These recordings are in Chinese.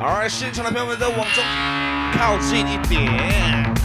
而现场的朋友们都往中靠近一点。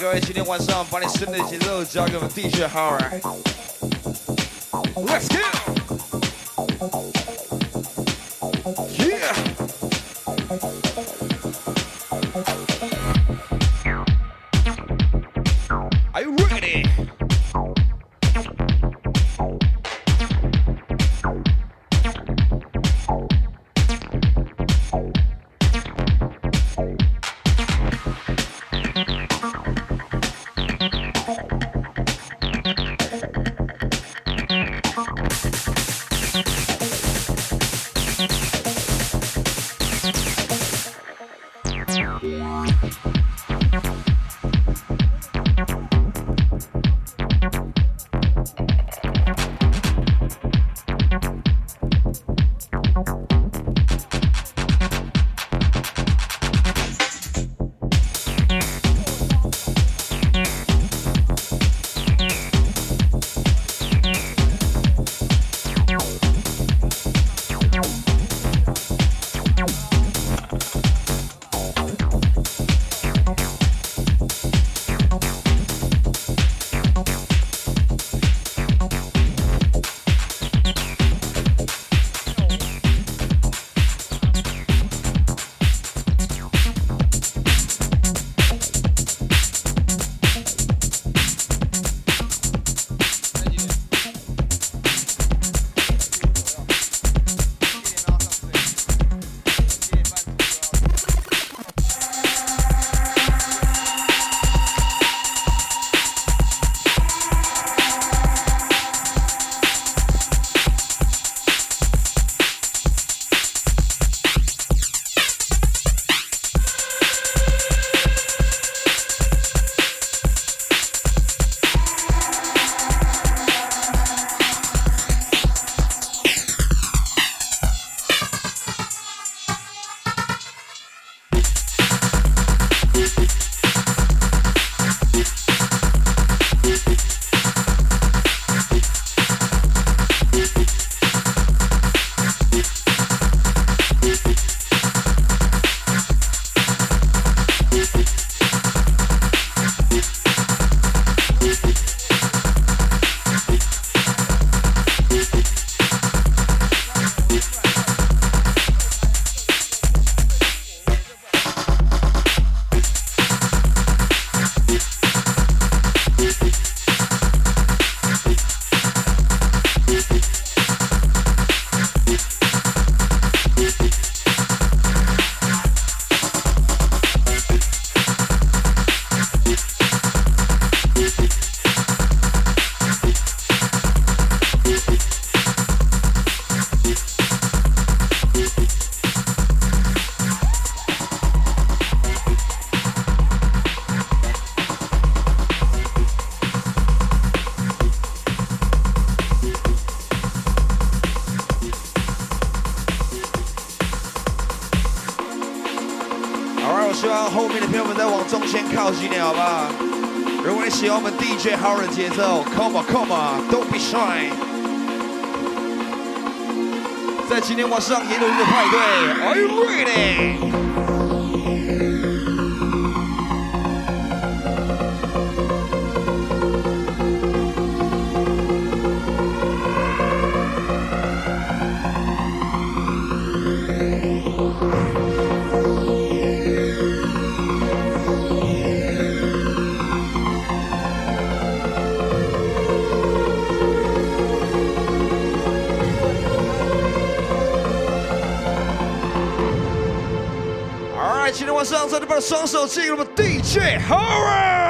各位，今天晚上把你生的节奏交给我们 DJ Howard。Let's go! Yeah! 中间靠近点，好不好？如果你喜欢我们 DJ Howard 的节奏，Come on，Come on，Don't be shy。在今天晚上也有一个派对，Are you ready？今天晚上，在你把双手进入我们 DJ Horror。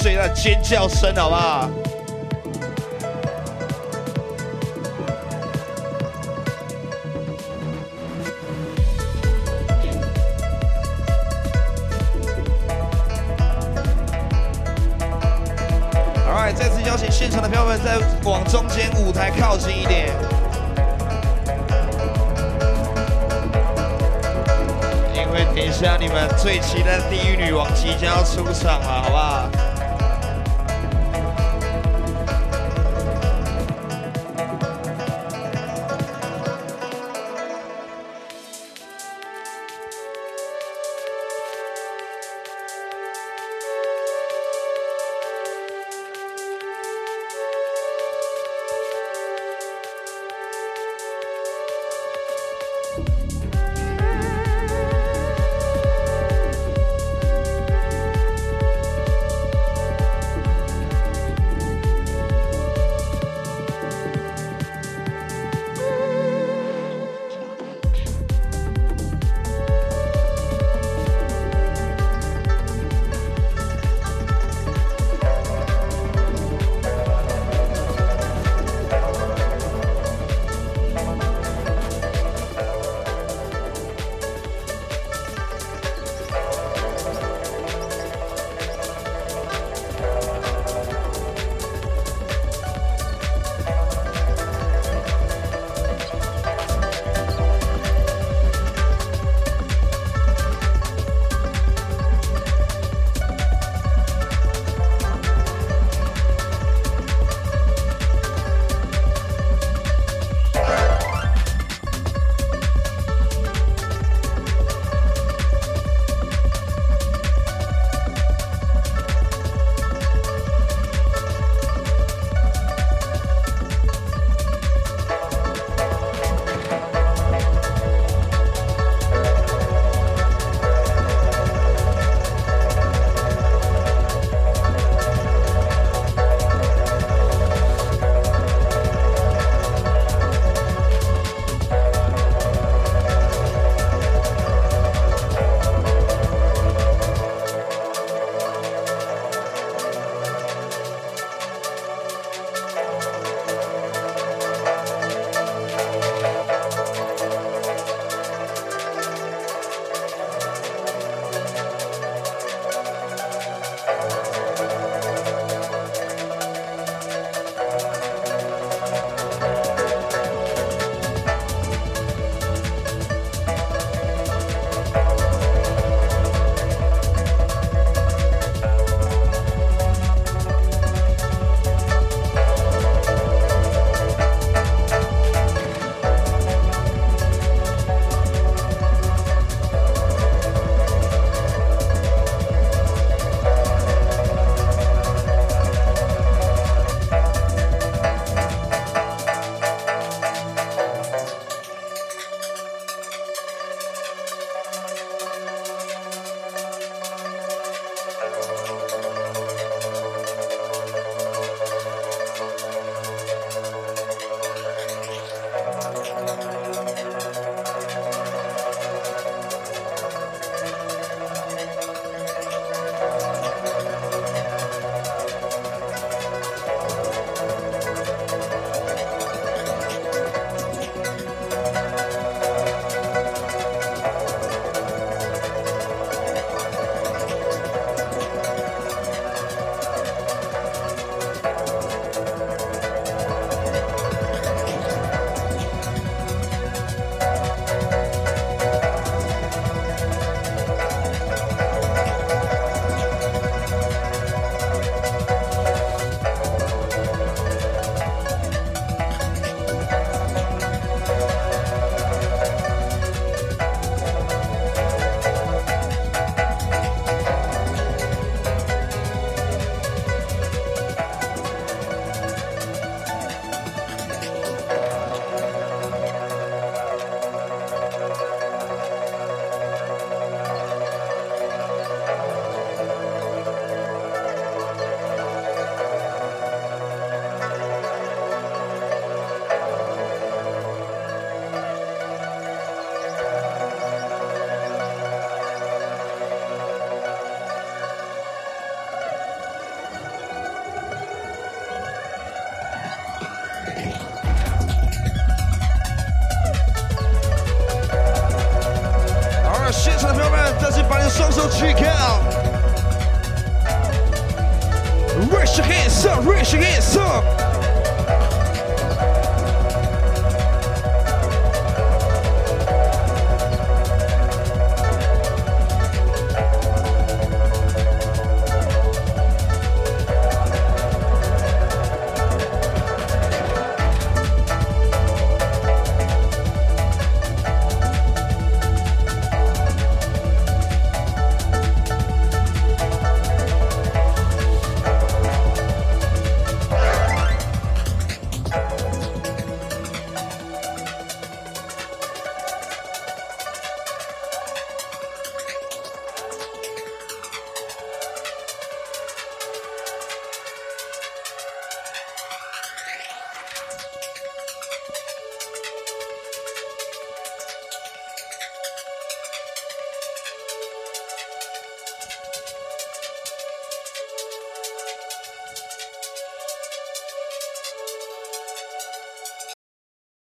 最大尖叫声，好不好？？All，right, 再次邀请现场的朋友们再往中间舞台靠近一点，因为等一下你们最期待的地狱女王即将要出场了，好不好？